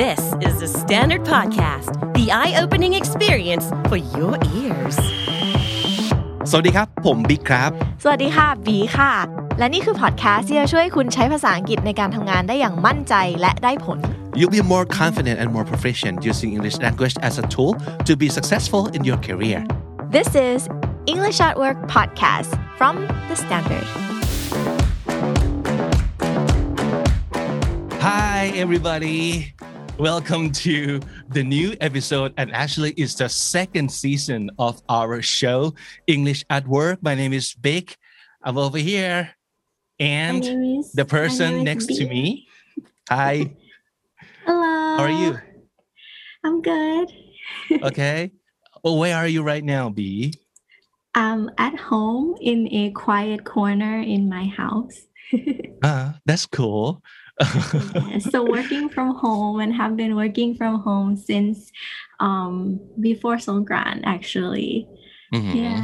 This is the Standard Podcast, the eye opening experience for your ears. สวัสดีครับ ผมบิ๊กครับ สวัสดีค่ะ บีค่ะ และนี่คือพอดแคสต์ที่จะช่วยคุณใช้ภาษาอังกฤษในการทำงานได้อย่างมั่นใจและได้ผล You'll be more confident and more proficient using English language as a tool to be successful in your career. This is English at Work podcast from the Standard Hi everybody. Welcome to the new episode and actually it's the second season of our show English at Work. My name is Big I'm over here. And is- the person next to me. Hi. Hello. how are you? I'm good. okay. Well where are you right now B? I'm at home in a quiet corner in my house. ah that's cool Yeah, so working from home and have been working from home since um before Songkran actually. อือหือ Yeah.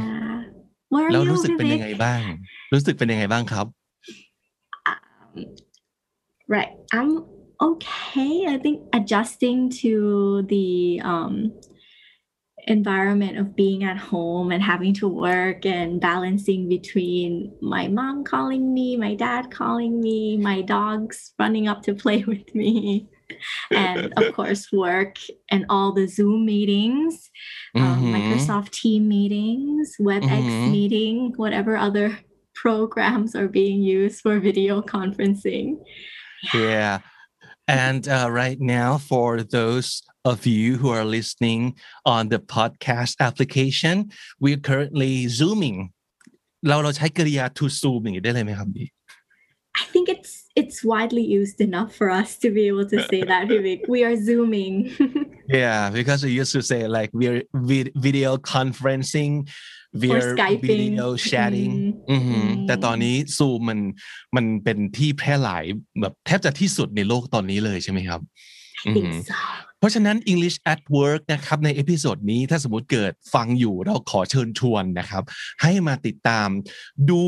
Where are แล้ว you, รู้สึกเป็นยังไง Vivek? บ้าง รู้สึกเป็นยังไงบ้างครับ Um, right. I'm okay. I think adjusting to the um environment of being at home and having to work and balancing between my mom calling me, my dad calling me, my dogs running up to play with me, and of course, work and all the Zoom meetings, um, mm-hmm. um, Microsoft Team meetings, WebEx mm-hmm. meeting, whatever other programs are being used for video conferencing. Yeah. yeah. And uh, right now, for those of you who are listening on the podcast application, we're currently zooming. เราเราใช้กริยา to zoom อย่างนี้ได้เลยไหมครับบี I think it's it's widely used enough for us to be able to say that, Vivek. We are zooming. Yeah, because we used to say like we're vid- video conferencing, we're Skyping. video chatting อืม อือหือ อืม แต่ตอนนี้ซูมมันมันเป็นที่แพร่หลายแบบแทบจะที่สุดในโลกตอนนี้เลยใช่ไหมครับ I think Mhm. so. เพราะฉะนั้น English at Work นะครับในเอพิโซดนี้ถ้าสมมติเกิดฟังอยู่เราขอเชิญชวนนะครับ ให้มาติดตามดู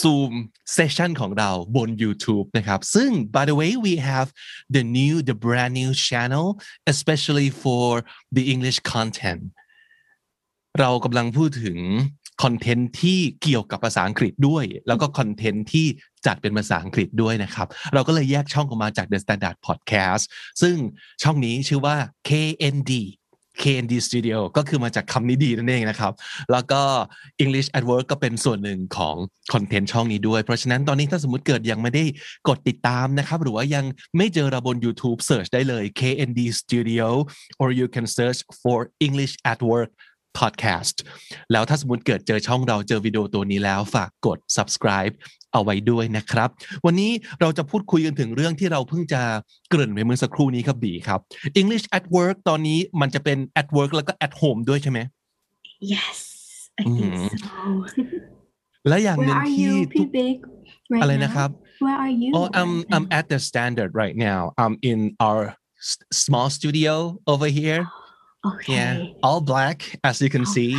Zoom session ของเราบน YouTube นะครับซึ่ง by the way we have the new the brand new channel especially for the English content เรากำลังพูดถึงคอนเทนต์ที่เกี่ยวกับภาษาอังกฤษด้วย แล้วก็คอนเทนต์ที่ จัดเป็นภาษาอังกฤษด้วยนะครับ เราก็เลยแยกช่องออกมาจาก The Standard Podcast ซึ่งช่องนี้ชื่อว่า KND KND Studio ก็คือมาจากคำนี้ดีนั่นเองนะครับ แล้วก็ English at Work ก็เป็นส่วนหนึ่งของคอนเทนต์ช่องนี้ด้วย เพราะฉะนั้นตอนนี้ถ้าสมมติเกิดยังไม่ได้กดติดตามนะครับ หรือว่ายังไม่เจอเราบน YouTube Search ได้เลย KND Studio or you can search for English at Work podcast แล้วถ้าสมมติเกิดเจอช่องเราเจอวิดีโอตัวนี้แล้ว ฝากกด subscribe เอาไว้ด้วยนะครับ วันนี้เราจะพูดคุยกันถึงเรื่องที่เราเพิ่งจะเกริ่นไปเมื่อสักครู่นี้ครับบีครับ English at work ตอนนี้มันจะเป็น at work แล้วก็ at home ด้วยใช่ไหม Yes, I think Mhm. so. และอย่างห Where นึ่ง are ที่ you, ทุก Vivek? Right อะไร now? นะครับ Where are you? Oh, I'm right I'm now? at the standard right now. I'm in our s- small studio over here. okay. Yeah, all black as you can All see.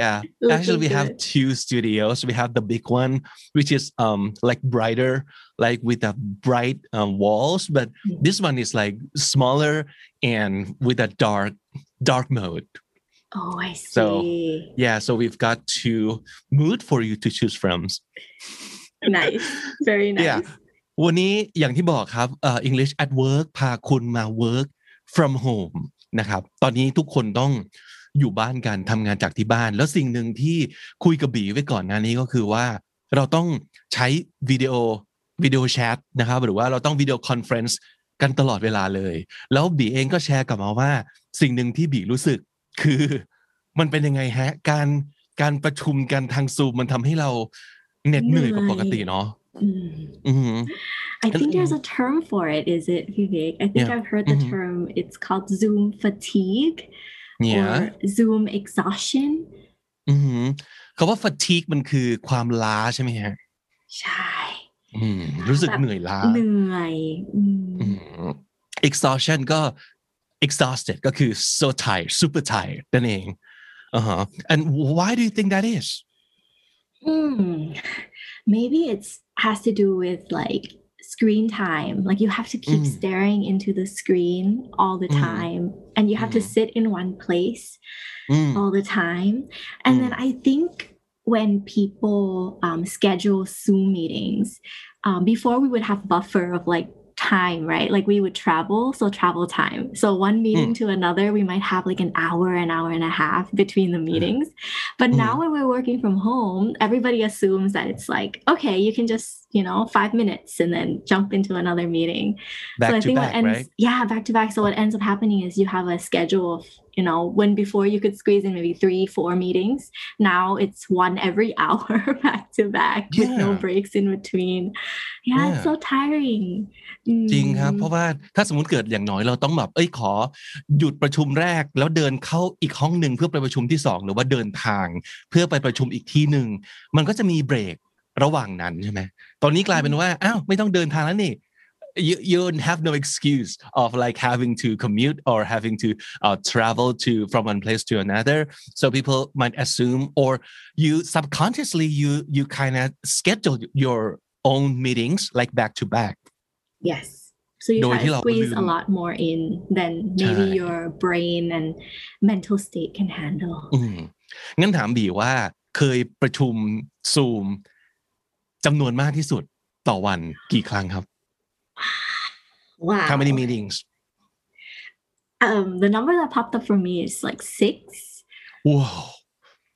Yeah, Looking actually, we have good. two studios. We have the big one, which is um like brighter, like with a bright um, walls. But Mm. this one is like smaller and with a dark dark mode. Oh, I see. So, Yeah, so we've got two mood for you to choose from. nice. Very nice. Yeah. วันนี้อย่างที่บอกครับเอ่อ English at work พาคุณมา work from home นะครับ ตอนนี้ทุกคนต้องอยู่บ้านกันทำงานจากที่บ้าน แล้วสิ่งหนึ่งที่คุยกับบีไว้ก่อนหน้านี้ก็คือว่า เราต้องใช้วิดีโอวิดีโอแชทนะครับหรือว่าเราต้องวิดีโอคอนเฟรนซ์กันตลอดเวลาเลย แล้วบีเองก็แชร์กลับมาว่า สิ่งหนึ่งที่บีรู้สึกคือมันเป็นยังไงฮะ การการประชุมกันทางซูมมันทำให้เราเหน็ดเหนื่อยกว่าปกติเนาะ Mm. อือหือ I think And- there's a term for it, is it, Vivek? I think Yeah. I've heard the Mhm. term. It's called Zoom fatigue yeah or Zoom exhaustion. อือหือคำว่า fatigue มันคือความล้าใช่ไหมฮะ ใช่ อืมรู้สึก แบบ เหนื่อยล้า เหนื่อยอืม อืม exhaustion ก็ exhausted ก็คือ so tired super tired นั่นเองอ่าฮะ and why do you think that is Hmm. Maybe it's has to do with like screen time like you have to keep Mm. staring into the screen all the Mm. time and you have to Mhm. sit in one place อืม all the time and then Mm. i think when people um, schedule zoom meetings um, before we would have buffer of like time right? Like we would travel so travel time. So one meeting to another we might have like an hour an hour and a half between the meetings. But now Mhm. when we're working from home everybody assumes that it's like okay you can just you know five minutes and then jump into another meeting back so I to think back what ends, right yeah, back to back. So what ends up happening is you have a schedule of, you know, when before you could squeeze in maybe three, four meetings. Now it's one every hour back to back with no Yeah. breaks in between. Yeah, it's Yeah. so tiring. จริงครับ Mm. เพราะว่าถ้าสมมติเกิดอย่างน้อยเราต้องแบบเอ้ยขอหยุดประชุมแรก แล้วเดินเข้าอีกห้องหนึ่งเพื่อไปประชุมที่สองหรือว่าเดินทาง เพื่อไปประชุมอีกที่หนึ่งมันก็จะมีเบรก ระหว่างนั้นใช่ไหมตอนนี้กลายเป็นว่าอ้าวไม่ต้องเดินทางแล้วนี่ you you have no excuse of like having to commute or having to uh, travel to from one place to another so people might assume or you subconsciously you you kind of schedule your own meetings like back to back Yes. So you โดย try ที่ to เรา squeeze ลื a ม lot more in than maybe ใช่ your brain and mental state can handle. อืมงั้นถามบีว่าเคยประชุมซูม จำนวนมากที่สุดต่อวันกี่ครั้งครับ Wow. How many meetings Um, the number that popped up for me is like six. Whoa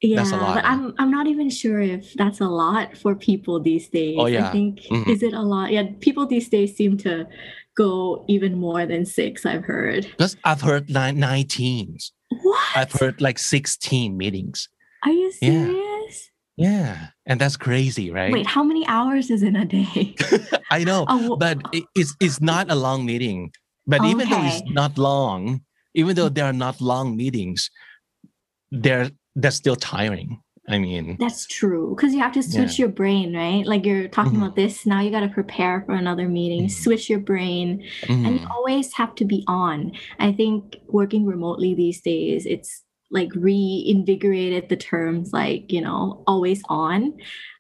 Yeah, That's a lot, but huh? I'm I'm not even sure if that's a lot for people these days. Oh, yeah. I think Mhm. is it a lot? Yeah, people these days seem to go even more than six. I've heard. because I've heard nine, 19 What? I've heard like 16 meetings Are you Yeah. serious? yeah and that's crazy right Wait, how many hours is in a day? I know Oh, but it, it's it's not a long meeting but even though it's not long even though there are not long meetings they're they're still tiring I mean That's true. Because you have to switch your brain, right? Like you're talking Mhm. about this, now you got to prepare for another meeting, Mhm. switch your brain, and mm, you always have to be on. I think working remotely these days, it's like reinvigorated the terms like, you know, always on.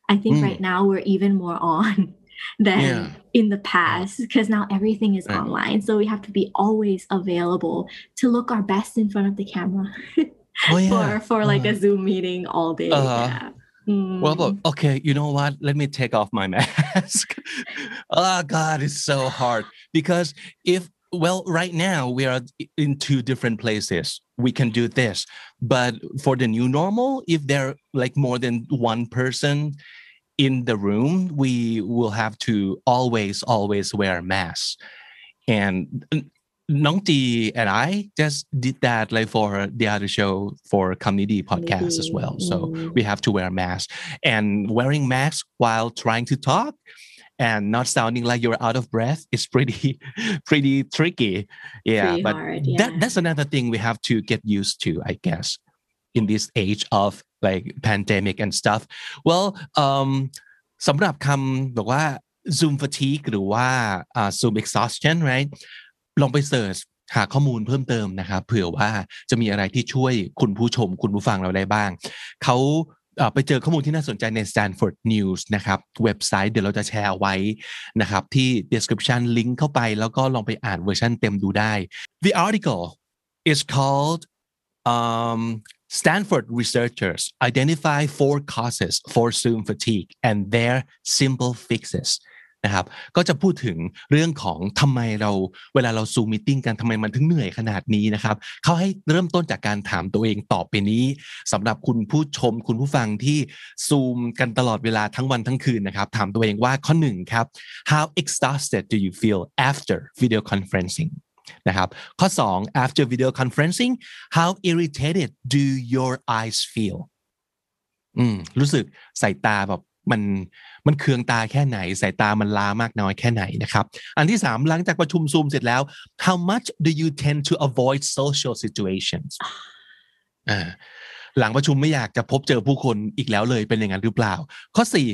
I think Mm. right now we're even more on than Yeah. in the past because now everything is Right. online. So we have to be always available to look our best in front of the camera oh yeah for, for like Uh-huh. a Zoom meeting all day. Uh-huh. Yeah. Mm. Well, but okay, you know what? Let me take off my mask. oh God, it's so hard because if well, right now we are in two different places. We can do this, but for the new normal, if there are like more than one person in the room, we will have to always, always wear masks. And Nong T and I just did that like for the other show for comedy podcast as well. So we have to wear masks and wearing masks while trying to talk and not sounding like you're out of breath is pretty pretty tricky yeah Pretty but hard, that yeah. that's another thing we have to get used to i guess in this age of like pandemic and stuff well um สำหรับคำบอกว่า zoom fatigue หรือว่าอ่า zoom exhaustion right ลองไปเสิร์ชหาข้อมูลเพิ่มเติมนะครับเผื่อว่าจะมีอะไรที่ช่วยคุณผู้ชมคุณผู้ฟังเราได้บ้าง เขาเอ่อ ไปเจอข้อมูลที่น่าสนใจใน Stanford News นะครับ เว็บไซต์เดี๋ยวเราจะแชร์ไว้นะครับที่ description ลิงก์เข้าไปแล้วก็ลองไปอ่านเวอร์ชันเต็มดูได้ The article is called um, Stanford researchers identify four causes for Zoom fatigue and their simple fixes นะครับก็จะพูดถึงเรื่องของทำไมเราเวลาเราซูมมิ팅กันทำไมมันถึงเหนื่อยขนาดนี้นะครับเขาให้เริ่มต้นจากการถามตัวเองต่อไปนี้สำหรับคุณผู้ชมคุณผู้ฟังที่ซูมกันตลอดเวลาทั้งวันทั้งคืนนะครับถามตัวเองว่าข้อหนึ่งครับ how exhausted do you feel after video conferencing นะครับข้อ 2 after video conferencing how irritated do your eyes feel อืมรู้สึกสายตาแบบ มันมันเคืองตาแค่ไหน สายตามันล้ามากน้อยแค่ไหนนะครับอันที่สามหลังจากประชุมซูมเสร็จแล้ว how much do you tend to avoid social situations อ่าหลังประชุมไม่อยากจะพบเจอผู้คนอีกแล้วเลยเป็นอย่างนั้นหรือเปล่า ข้อสี่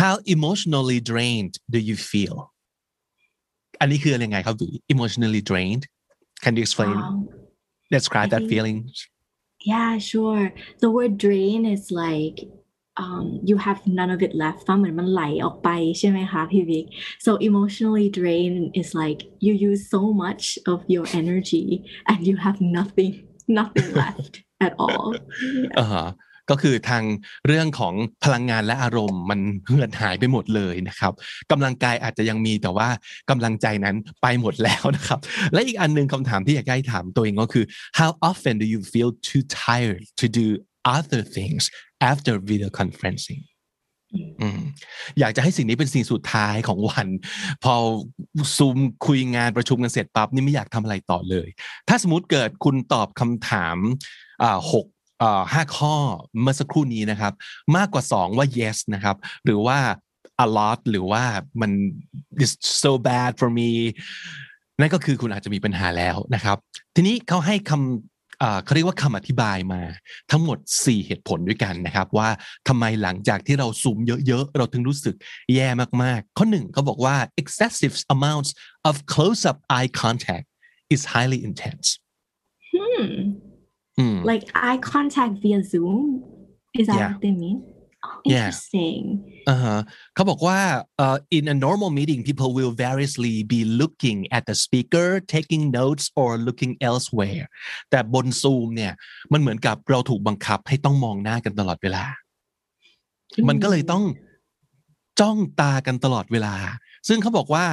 how emotionally drained do you feel อันนี้คืออะไรไงครับวี emotionally drained can you explain Um, describe I that think- feeling yeah, sure. The word drain is like um, you have none of it left ฟ้าเหมือนมันไหลออกไปใช่ไหมคะพี่วิก so emotionally drained is like you use so much of your energy and you have nothing nothing left at all อ่าฮะก็คือทางเรื่องของพลังงานและอารมณ์มันเหือดหายไปหมดเลยนะครับกำลังกายอาจจะยังมีแต่ว่ากำลังใจนั้นไปหมดแล้วนะครับ และอีกอันหนึ่งคำถามที่อยากให้ถามตัวเองก็คือ how often do you feel too tired to do other things after video conferencing อืมอยากจะให้สิ่งนี้เป็นสิ่งสุดท้ายของวัน พอซูมคุยงานประชุมกันเสร็จปั๊บนี่ไม่อยากทำอะไรต่อเลย ถ้าสมมติเกิดคุณตอบคำถามอ่าหกอ่าห้าข้อเมื่อสักครู่นี้นะครับ มากกว่าสองว่า yes นะครับ หรือว่า a lot หรือว่ามัน is so bad for me นั่นก็คือคุณอาจจะมีปัญหาแล้วนะครับ ทีนี้เขาให้คำอ่า เขาเรียกว่าคำอธิบายมาทั้งหมด 4 เหตุผลด้วยกันนะครับว่าทำไมหลังจากที่เราซูมเยอะๆ เราถึงรู้สึกแย่มากๆ ข้อหนึ่งเขาบอกว่า excessive amounts of close-up eye contact is highly intense hmm อืม like eye contact via Zoom is that Yeah. what they mean oh, Yeah. interesting อ่าฮะเขาบอกว่า uh, in a normal meeting people will variously be looking at the speaker taking notes or looking elsewhere แต่บนซูมเนี่ยมันเหมือนกับเราถูกบังคับให้ต้องมองหน้ากันตลอดเวลา มันก็เลยต้องจ้องตากันตลอดเวลา ซึ่งเขาบอกว่า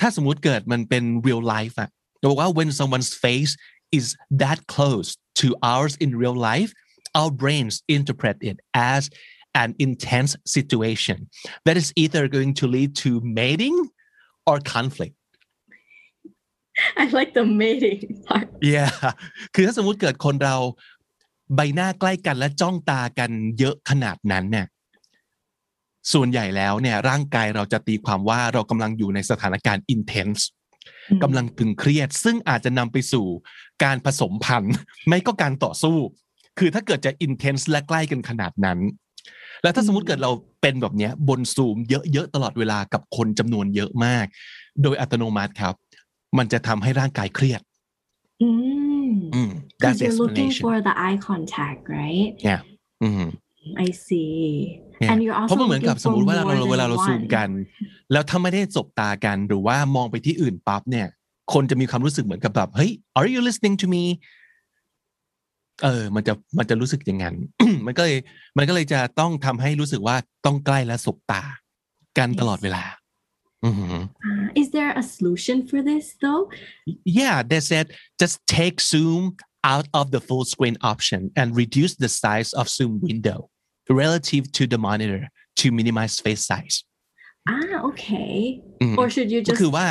ถ้าสมมุติเกิดมันเป็น real life อะเขาบอกว่า when someone's face is that close to ours in real life our brains interpret it as an intense situation that is either going to lead to mating or conflict I like the mating part yeah คือถ้าสมมุติเกิดคนเราใบหน้าใกล้กันและจ้องตากันเยอะขนาดนั้นเนี่ยส่วนใหญ่แล้วเนี่ยร่างกายเราจะตีความว่าเรากำลังอยู่ในสถานการณ์ intense กำลังตึงเครียด ซึ่งอาจจะนำไปสู่การผสมพันธุ์ ไม่ก็การต่อสู้ คือถ้าเกิดจะ intense และใกล้กันขนาดนั้น แล้วถ้าสมมติเกิดเราเป็นแบบเนี้ยบนซูมเยอะๆตลอดเวลากับคนจำนวนเยอะมาก โดยอัตโนมัติครับ มันจะทำให้ร่างกายเครียด Mm. อืม Because that's the you're looking explanation for the eye contact, right? yeah อืม I see. Yeah. And you're เพ also ราะมันเหมือนกับ looking สมม for ติว่าเรา more เวลา than เราซูม one. กัน แล้วถ้าไม่ได้สบตากันหรือว่ามองไปที่อื่นปั๊บเนี่ย คนจะมีความรู้สึกเหมือนกับแบบเฮ้ย are you listening to me เออ มันจะมันจะรู้สึกอย่างนั้น มันก็เลยมันก็เลยจะต้องทำให้รู้สึกว่าต้องใกล้และสบตา กันตลอดเวลาอือหือ Uh, is there a solution for this though? Yeah, they said just take Zoom out of the full screen option and reduce the size of Zoom window relative to the monitor to minimize face size. Ah, okay. อืม Or should you ก็ just คือว่า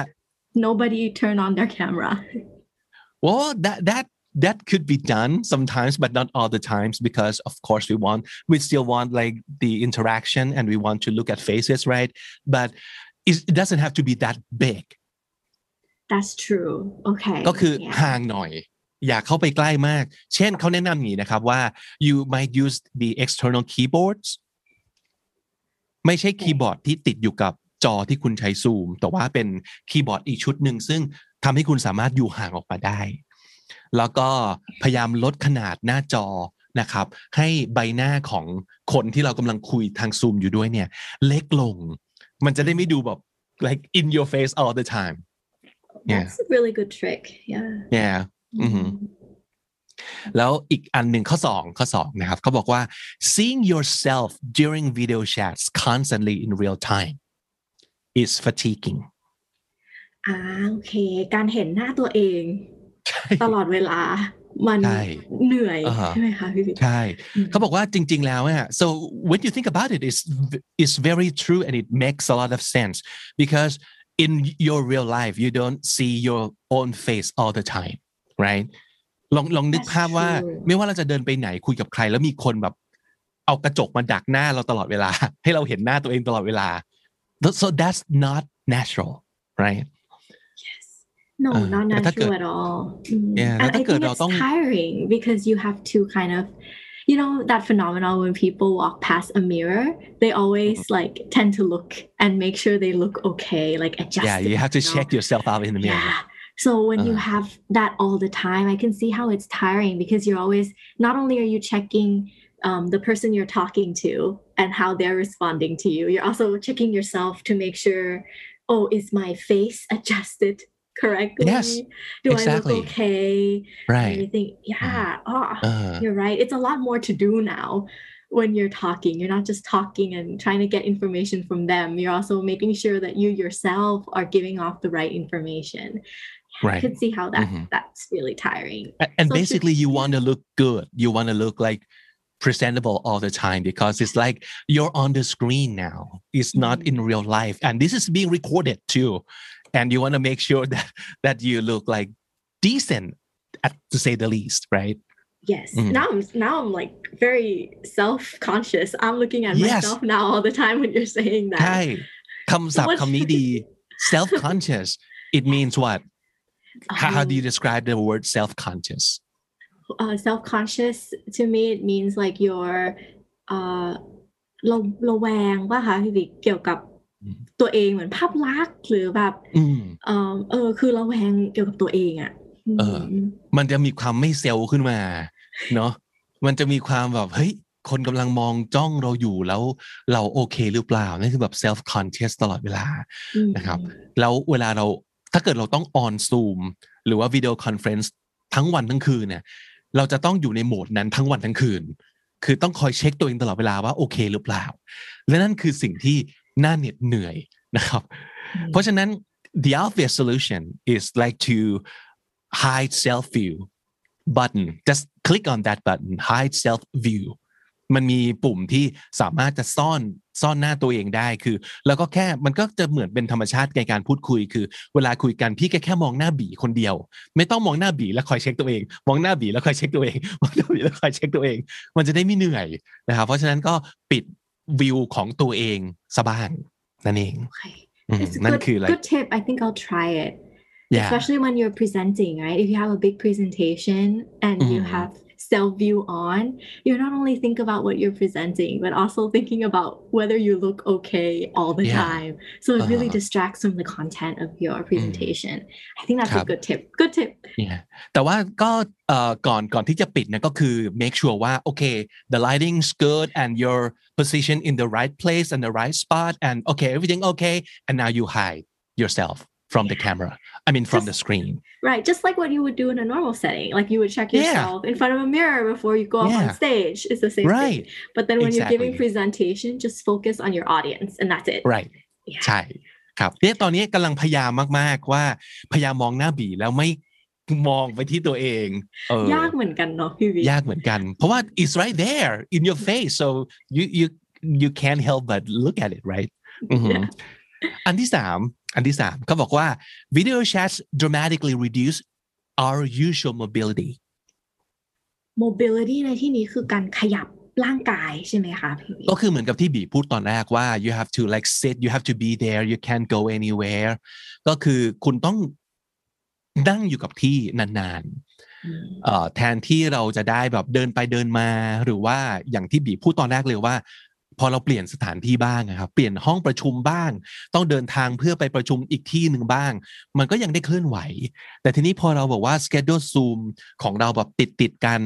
nobody turn on their camera? well that that that could be done sometimes but not all the times because of course we want we still want like the interaction and we want to look at faces right but it it doesn't have to be that big That's true. Okay. ก็คือ yeah. ห่างหน่อย อย่าเข้าไปใกล้มาก เช่นเขาแนะนำอย่างนี้นะครับว่า you might use the external keyboards ไม่ใช่คีย์บอร์ดที่ติดอยู่กับจอที่คุณใช้ซูม แต่ว่าเป็นคีย์บอร์ดอีกชุดหนึ่งซึ่งทำให้คุณสามารถอยู่ห่างออกมาได้ แล้วก็พยายามลดขนาดหน้าจอนะครับ ให้ใบหน้าของคนที่เรากำลังคุยทางซูมอยู่ด้วยเนี่ย เล็กลง มันจะได้ไม่ดูแบบ like in your face all the time Yeah. That's a really good trick. Yeah. yeah อือหือ Mhm. แล้วอีกอันหนึ่งข้อสองข้อสองนะครับเขาบอกว่า seeing yourself during video chats constantly in real time is fatiguing อ่าโอเค การเห็นหน้าตัวเองใช่ ตลอดเวลา มันใช่เหนื่อยอ่าฮะใช่ไหมคะพี่บิ๊กใช่อืมเขาบอกว่าจริง ๆ แล้วเนี่ย so when you think about it it's it's very true and it makes a lot of sense because in your real life you don't see your own face all the time right ลองลองนึก That's ภาพว่า true ไม่ว่าเราจะเดินไปไหนคุยกับใคร แล้วมีคนแบบ เอากระจกมาดักหน้าเราตลอดเวลา ให้เราเห็นหน้าตัวเองตลอดเวลา so that's not natural right No, uh, not natural at all. Mm. Yeah, and I think it's tiring because you have to kind of, you know, that phenomenon when people walk past a mirror, they always mm-hmm. like tend to look and make sure they look okay, like adjust. Yeah, you have to you know? check yourself out in the mirror. Yeah. So when uh. you have that all the time, I can see how it's tiring because you're always not only are you checking um, the person you're talking to and how they're responding to you, you're also checking yourself to make sure, oh, is my face adjusted correctly? Yes, Do exactly. I look okay? Right. And right Everything. Yeah. Oh, uh, you're right. It's a lot more to do now when you're talking. You're not just talking and trying to get information from them. You're also making sure that you yourself are giving off the right information. I right could see how that Mhm. that's really tiring. And So basically you want to look good you want to look like presentable all the time because it's like you're on the screen now it's not Mhm. in real life and this is being recorded too and you want to make sure that that you look like decent at, to say the least right Yes. Mhm. Now I'm now I'm like very self-conscious. I'm looking at Yes. myself now all the time when you're saying that. ใช่คำศัพท์ What- คำนี้ดี self conscious it means what how, how do you Um, describe the word self conscious uh, self-conscious to me it means like you're uh ระระแวงป่ะคะพี่บิ๊กเกี่ยวกับ อืม ตัวเองเหมือนภาพลักษณ์หรือแบบอืมเออเออ คือระแวงเกี่ยวกับตัวเองอะเออมมันจะมีความไม่เซลล์ขึ้นมา เนาะมันจะมีความแบบเฮ้ยคนกำลังมองจ้องเราอยู่แล้วเราโอเคหรือเปล่านั่นคือแบบ self conscious ตลอดเวลาอืมนะครับ แล้วเวลาเราถ้าเกิดเราต้อง on zoom หรือว่าวิดีโอคอนเฟรนซ์ทั้งวันทั้งคืนเนี่ย เราจะต้องอยู่ในโหมดนั้นทั้งวันทั้งคืน คือต้องคอยเช็คตัวเองตลอดเวลาว่าโอเคหรือเปล่า และนั่นคือสิ่งที่ น่าเหน็ดเหนื่อยนะครับ เพราะฉะนั้น the obvious solution is like to hide self view button just click on that button hide self view มันมีปุ่มที่สามารถจะซ่อนซ่อนหน้าตัวเองได้คือ แล้วก็แค่มันก็จะเหมือนเป็นธรรมชาติในการพูดคุยคือ เวลาคุยกันพี่แค่แค่มองหน้าบีคนเดียว ไม่ต้องมองหน้าบีแล้วคอยเช็คตัวเอง มองหน้าบีแล้วคอยเช็คตัวเองมองหน้าบีแล้วคอยเช็คตัวเอง มันจะได้ไม่เหนื่อยนะครับเพราะฉะนั้นก็ปิด วิวของตัวเองซะบ้างนั่นเอง Okay. อืม It's a นั่น good, คืออะไร good tip. I think I'll try it. yeah Especially when you're presenting, right? If you have a big presentation and you Mhm. have self view on, you're not only think about what you're presenting, but also thinking about whether you look okay all the Yeah. time. So it really Uh-huh. distracts from the content of your presentation. I think that's ครับ a good tip. Good tip. Yeah. แต่ว่าก็เอ่อก่อนก่อนที่จะปิดเนี่ยก็คือ make sure ว่าโอเค the lighting's good and your position in the right place and the right spot and okay everything okay and now you hide yourself from the camera I mean from the Just- screen Right. Just like what you would do in a normal setting. Like you would check Yeah. yourself in front of a mirror before you go up Yeah. on stage. It's the same thing. right But then when you're giving Exactly. presentation, just focus on your audience and that's it. right Yeah. ใช่ครับเนี่ยตอนนี้กำลังพยายามมาก ๆ ว่าพยายามมองหน้าบีแล้วไม่ มองไปที่ตัวเองเออยากเหมือนกันเนาะพี่วิยากเหมือนกัน เพราะว่า it's right there in your face so you you you can't help but look at it right อือหืออันที่สามอันที่สามเขาบอกว่า video chats dramatically reduce our usual mobility mobility ในที่นี้คือการขยับร่างกายใช่ไหมคะพี่วิก็คือเหมือนกับที่บีพูดตอนแรกว่า you have to like sit you have to be there you can't go anywhere ก็คือคุณต้อง นั่งอยู่กับที่นานๆอืมเอ่อแทนที่เราจะได้แบบเดินไปเดินมา หรือว่าอย่างที่บีพูดตอนแรกเลยว่า พอเราเปลี่ยนสถานที่บ้างอะครับเปลี่ยนห้องประชุมบ้าง ต้องเดินทางเพื่อไปประชุมอีกที่หนึ่งบ้าง มันก็ยังได้เคลื่อนไหว แต่ทีนี้พอเราบอกว่า schedule zoom ของเราแบบติดติดๆกัน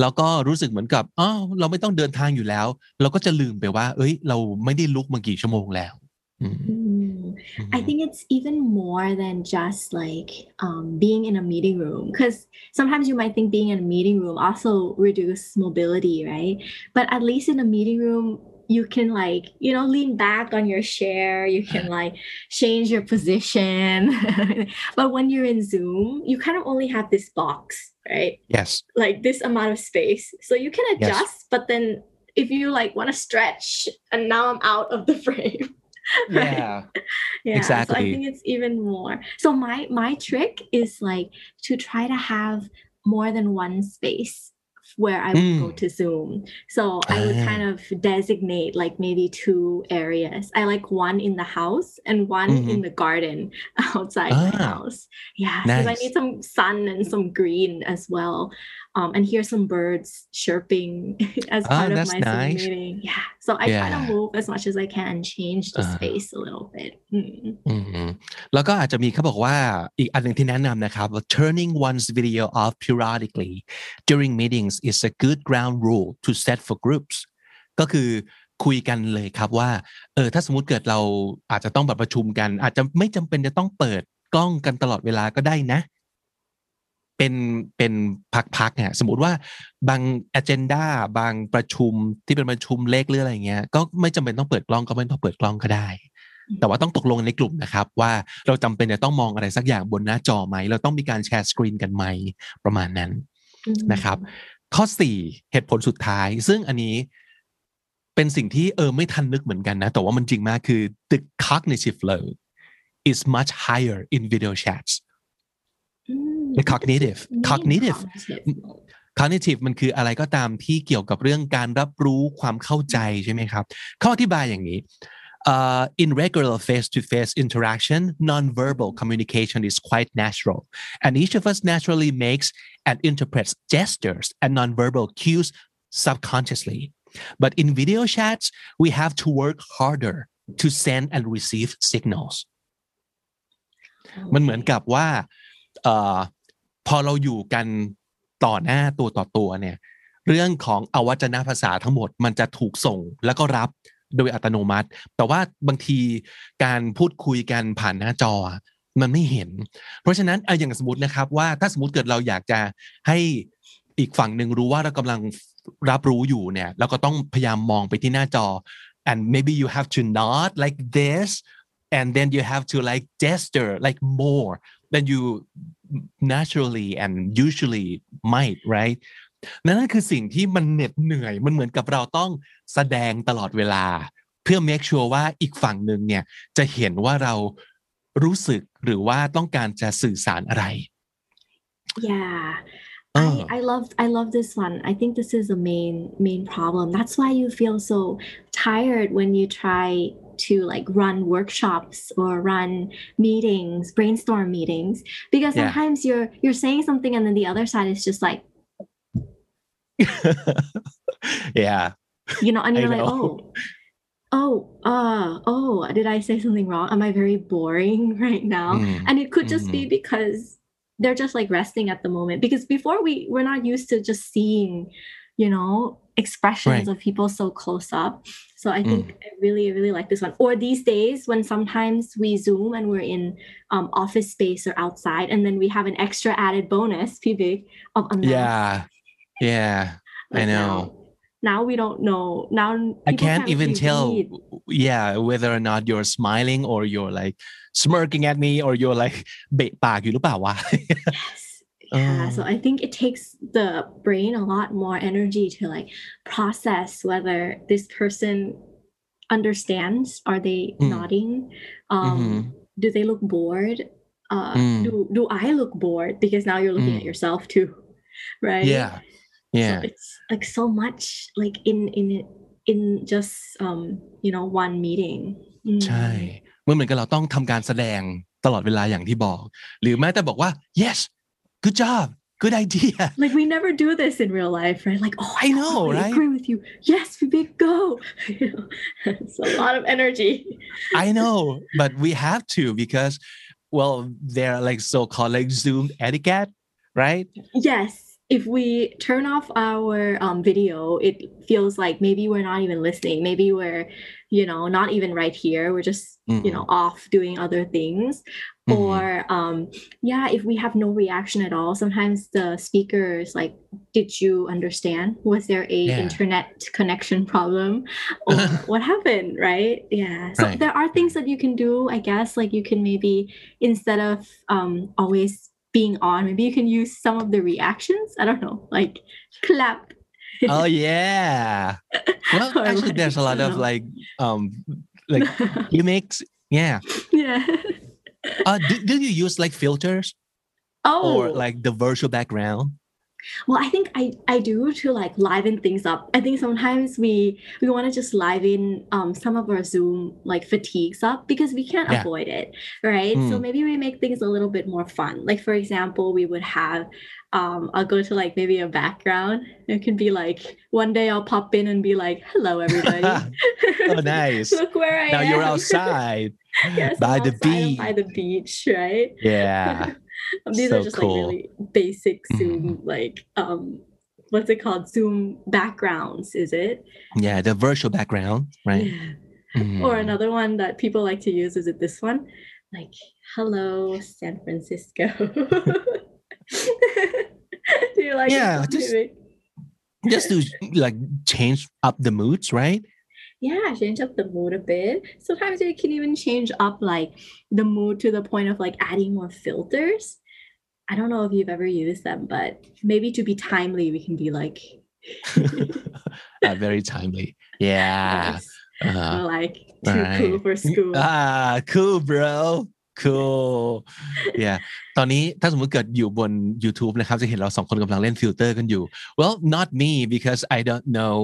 แล้วก็รู้สึกเหมือนกับอ๋อเราไม่ต้องเดินทางอยู่แล้ว เราก็จะลืมไปว่า เอ้ย เราไม่ได้ลุกมากี่ชั่วโมงแล้ว อืม Mm. I think it's even more than just like um, being in a meeting room because sometimes you might think being in a meeting room also reduce mobility, right? But at least in a meeting room, you can like you know lean back on your chair. You can like change your position. but when you're in Zoom, you kind of only have this box, right? yes Like this amount of space, so you can Yes. adjust. But then if you like want to stretch, and now I'm out of the frame. Right? yeah yeah so Exactly. i think it's even more so my my trick is like to try to have more than one space where i would go Mm. to zoom so i would Ah. kind of designate like maybe two areas i like one in the house and one in Mhm. the garden outside my Ah. house yeah because i need some sun and some green as well um, and hear some birds chirping as Ah, part of that's my Zoom nice. meeting. Yeah. So I try Yeah. to move as much as I can and change the Uh-huh. space a little bit. Mm. อืมแล้วก็อาจจะมีเขาบอกว่าอีกอันหนึ่งที่แนะนำนะครับว่า turning one's video off periodically during meetings is a good ground rule to set for groups ก็คือคุยกันเลยครับว่าเออถ้าสมมติเกิดเราอาจจะต้องแบบประชุมกัน อาจจะไม่จำเป็นจะต้องเปิดกล้องกันตลอดเวลาก็ได้นะ เป็นเป็นพักๆเนี่ยสมมติว่าบาง agenda บางประชุมที่เป็นประชุมเล็กหรืออะไรเงี้ยก็ไม่จำเป็นต้องเปิดกล้องก็ไม่ต้องเปิดกล้องก็ได้ แต่ว่าต้องตกลงในกลุ่มนะครับ ว่าเราจำเป็นจะต้องมองอะไรสักอย่างบนหน้าจอไหม เราต้องมีการแชร์สกรีนกันไหมประมาณนั้น Mm. นะครับ ข้อ4เหตุผลสุดท้าย ซึ่งอันนี้เป็นสิ่งที่เออไม่ทันนึกเหมือนกันนะ แต่ว่ามันจริงมากคือ the cognitive load is much higher in video chats Mm. the cognitive Mean cognitive cognitive mode. cognitive มันคืออะไรก็ตามที่เกี่ยวกับเรื่องการรับรู้ความเข้าใจใช่ไหมครับ เขาอธิบายอย่างนี้ Uh, in regular face-to-face interaction, nonverbal communication is quite natural, and each of us naturally makes and interprets gestures and nonverbal cues subconsciously. But in video chats, we have to work harder to send and receive signals. มันเหมือนกับว่าเอ่อ พอเราอยู่กันต่อหน้าตัวต่อตัวเนี่ย เรื่องของอวัจนภาษาทั้งหมดมันจะถูกส่งแล้วก็รับโดยอัตโนมัติ แต่ว่าบางทีการพูดคุยกันผ่านหน้าจอมันไม่เห็น เพราะฉะนั้นเอาอย่างสมมตินะครับว่าถ้าสมมติเกิดเราอยากจะให้อีกฝั่งหนึ่งรู้ว่าเรากำลังรับรู้อยู่เนี่ยเราก็ต้องพยายามมองไปที่หน้าจอ and maybe you have to nod like this and then you have to like gesture like more than you naturally and usually might right นั่นคือสิ่งที่มันเหน็ดเหนื่อย มันเหมือนกับเราต้องแสดงตลอดเวลา เพื่อ make sure ว่าอีกฝั่งหนึ่งเนี่ยจะเห็นว่าเรารู้สึกหรือว่าต้องการจะสื่อสารอะไร Yeah. Oh. I, I love I love this one. I think this is a main main problem. That's why you feel so tired when you try to like run workshops or run meetings, brainstorm meetings because Yeah. sometimes you're you're saying something and then the other side is just like, yeah you know, and you're like, oh, oh, uh, oh, did I say something wrong? Am I very boring right now? Mm, and it could just be because they're just like resting at the moment because before we we're not used to just seeing you know expressions Right. of people so close up so i think i really really like this one or these days when sometimes we zoom and we're in um, office space or outside and then we have an extra added bonus pb of a mask. yeah yeah I Like know. now, now we don't know now I people can't even really tell, read. yeah, whether or not you're smiling or you're like smirking at me or you're like เบะปากอยู่หรือเปล่าวะ Yes. Yeah. So Oh. I think it takes the brain a lot more energy to like process whether this person understands. Are they Mm. nodding? Um, Mhm. Do they look bored? Uh, Mm. Do do I look bored? Because now you're looking Mm. at yourself too, right? yeah yeah So it's like so much like in in in just um you know one meeting. ใช่ Mm. มันเหมือนกับเราต้องทำการแสดงตลอดเวลาอย่างที่บอก หรือแม้แต่บอกว่า yes good job good idea Like we never do this in real life, right? Like, oh, I know, totally right? agree with you. Yes, we big go. You know, it's a lot of energy. I know but we have to because well they're like so-called like Zoom etiquette right Yes, if we turn off our um, video, it feels like maybe we're not even listening. Maybe we're, you know, not even right here. We're just, you know, off doing other things. Mhm. Or, um, yeah, if we have no reaction at all, sometimes the speaker is like, "Did you understand? Was there a Yeah. internet connection problem? Or what happened?" Right? Yeah. So Right. there are things that you can do. I guess, like you can maybe instead of um, always being on, maybe you can use some of the reactions. I don't know, like clap. oh yeah well Or actually there's a lot of like um like gimmicks yeah yeah. Uh do, do you use like filters? Oh, or like the virtual background? Well i think i i do to like liven things up. I think sometimes we we want to just liven um some of our zoom like fatigues up because we can't Yeah. avoid it right? So Mm. maybe we make things a little bit more fun. Like for example we would have um i'll go to like maybe a background it can be like one day i'll pop in and be like hello everybody oh nice look where i now am you're outside yes, by the beach. by the beach right yeah Um, these So are just cool. like really basic Mhm. Zoom, like um, what's it called? Zoom backgrounds, is it? yeah the virtual background right Yeah. Mhm. Or another one that people like to use is it this one? Like, hello, San Francisco. You like Yeah, just- just to like change up the moods right? Yeah, change up the mood a bit. Sometimes we can even change up like the mood to the point of like adding more filters. I don't know if you've ever used them, but maybe to be timely, we can be like, uh, very timely. Yeah. Yes, uh, like too cool for school. ah cool bro cool yeah ตอนนี้ถ้าสมมติเกิดอยู่บน YouTube นะครับ จะเห็นเราสองคนกำลังเล่นฟิลเตอร์กันอยู่ well not me because I don't know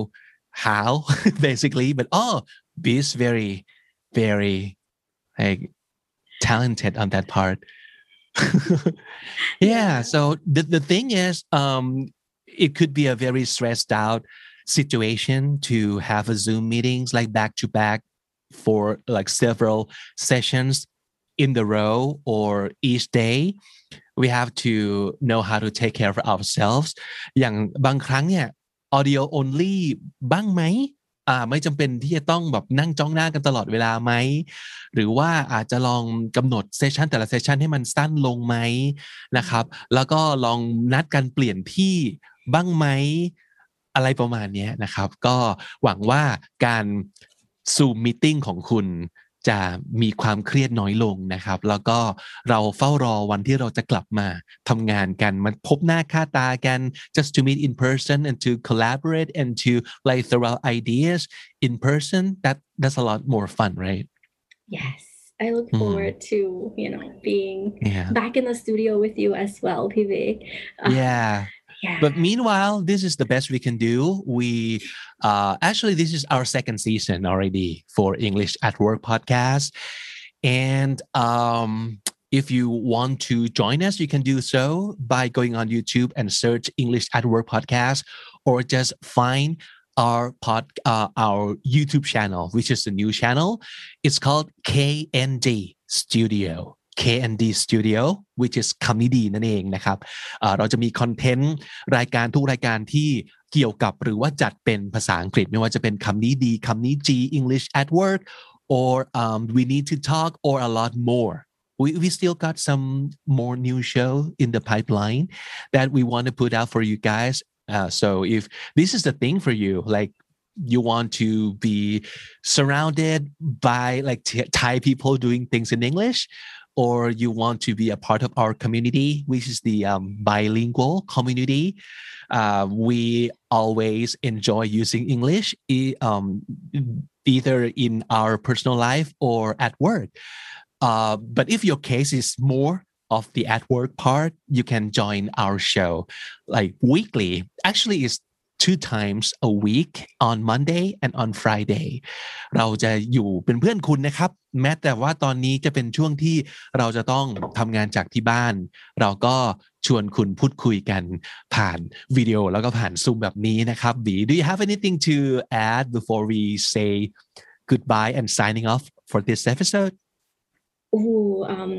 how basically but oh B is very very like talented on that part yeah so the, the thing is um it could be a very stressed out situation to have a zoom meetings like back to back for like several sessions In the row or each day we have to know how to take care of ourselves อย่างบางครั้งเนี่ย audio only บ้างไหมอ่าไม่จำเป็นที่จะต้องแบบนั่งจ้องหน้ากันตลอดเวลาไหม หรือว่าอาจจะลองกำหนดเซสชันแต่ละเซสชันให้มันสั้นลงไหมนะครับ แล้วก็ลองนัดกันเปลี่ยนที่บ้างไหมอะไรประมาณนี้นะครับ ก็หวังว่าการซูมมิ팅ของคุณ จะมีความเครียดน้อยลงนะครับ แล้วก็เราเฝ้ารอวันที่เราจะกลับมาทำงานกันมาพบหน้าค่าตากัน just to meet in person and to collaborate and to like throw out ideas in person that that's a lot more fun right Yes, I look Mm. forward to you know being yeah back in the studio with you as well, Vivek. Uh, yeah But meanwhile, this is the best we can do. We uh, actually this is our second season already for English at Work podcast, and um, if you want to join us, you can do so by going on YouTube and search English at Work podcast, or just find our pod uh, our YouTube channel, which is a new channel. It's called KND Studio. KND Studio which is คำนี้ดีนั่นเองนะครับ อ่าเราจะมีคอนเทนต์รายการทุกรายการที่เกี่ยวกับหรือว่าจัดเป็นภาษาอังกฤษ ไม่ว่าจะเป็นคำนี้ดีคำนี้ G English at work or um, we need to talk or a lot more we, we still got some more new show in the pipeline that we want to put out for you guys uh, so if this is the thing for you like you want to be surrounded by like t- Thai people doing things in English or you want to be a part of our community, which is the um, bilingual community, uh, we always enjoy using English um, either in our personal life or at work. Uh, but if your case is more of the at work part, you can join our show like weekly. Actually, it's two times a week on Monday and on Friday เราจะอยู่เป็นเพื่อนคุณนะครับ แม้แต่ว่าตอนนี้จะเป็นช่วงที่เราจะต้องทำงานจากที่บ้าน เราก็ชวนคุณพูดคุยกันผ่านวิดีโอแล้วก็ผ่านซูมแบบนี้นะครับบี Do you have anything to add before we say goodbye and signing off for this episode Ooh, um,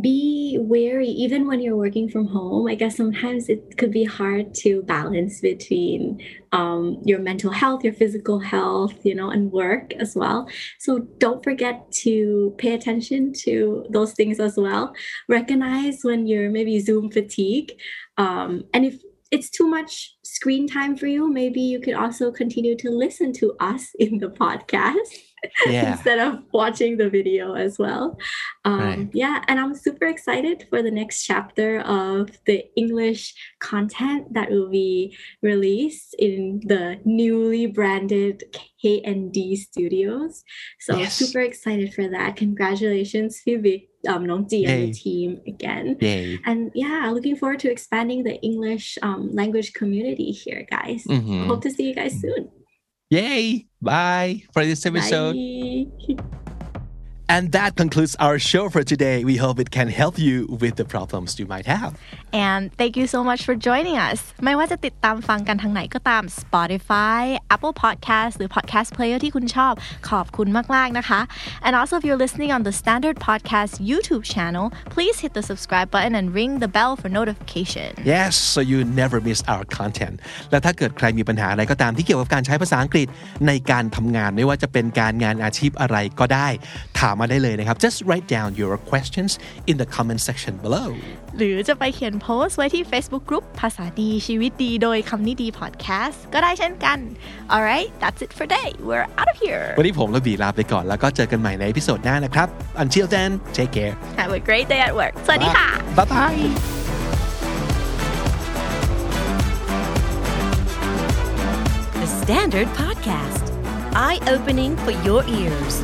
be wary even when you're working from home. I guess sometimes it could be hard to balance between um, your mental health, your physical health, you know, and work as well. So don't forget to pay attention to those things as well. Recognize when you're maybe Zoom fatigue. Um, and if it's too much screen time for you, maybe you could also continue to listen to us in the podcast. Yeah. instead of watching the video as well. Um, Right. Yeah, and I'm super excited for the next chapter of the English content that will be released in the newly branded KND Studios. So Yes. super excited for that. Congratulations, Phoebe, um, Nong Ji and the team again. Yay And yeah, looking forward to expanding the English um, language community here, guys. Mhm. Hope to see you guys soon. Yay. Bye. For this episode. Bye. And that concludes our show for today. We hope it can help you with the problems you might have. and thank you so much for joining us ไม่ว่าจะติดตามฟังกันทางไหนก็ตาม Spotify Apple Podcast หรือ Podcast Player ที่คุณชอบ ขอบคุณมาก ๆ นะคะ and also if you're listening on the Standard Podcast YouTube channel please hit the subscribe button and ring the bell for notification Yes so you never miss our content และถ้าเกิดใครมีปัญหาอะไรก็ตามที่เกี่ยวกับการใช้ภาษาอังกฤษในการทำงานไม่ว่าจะเป็นการงานอาชีพอะไรก็ได้ ถาม มาได้เลยนะครับ just write down your questions in the comment section below หรือจะไปเขียนโพสต์ไว้ที่ Facebook Group ภาษาดีชีวิตดีโดยคำนี้ดี podcast ก็ได้เช่นกัน alright that's it for today we're out of here วันนี้ผมและบีลาไปก่อนแล้วก็เจอกันใหม่ในเอพิโซดหน้านะครับ until then take care have a great day at work สวัสดีค่ะ bye bye The Standard Podcast, eye opening for your ears.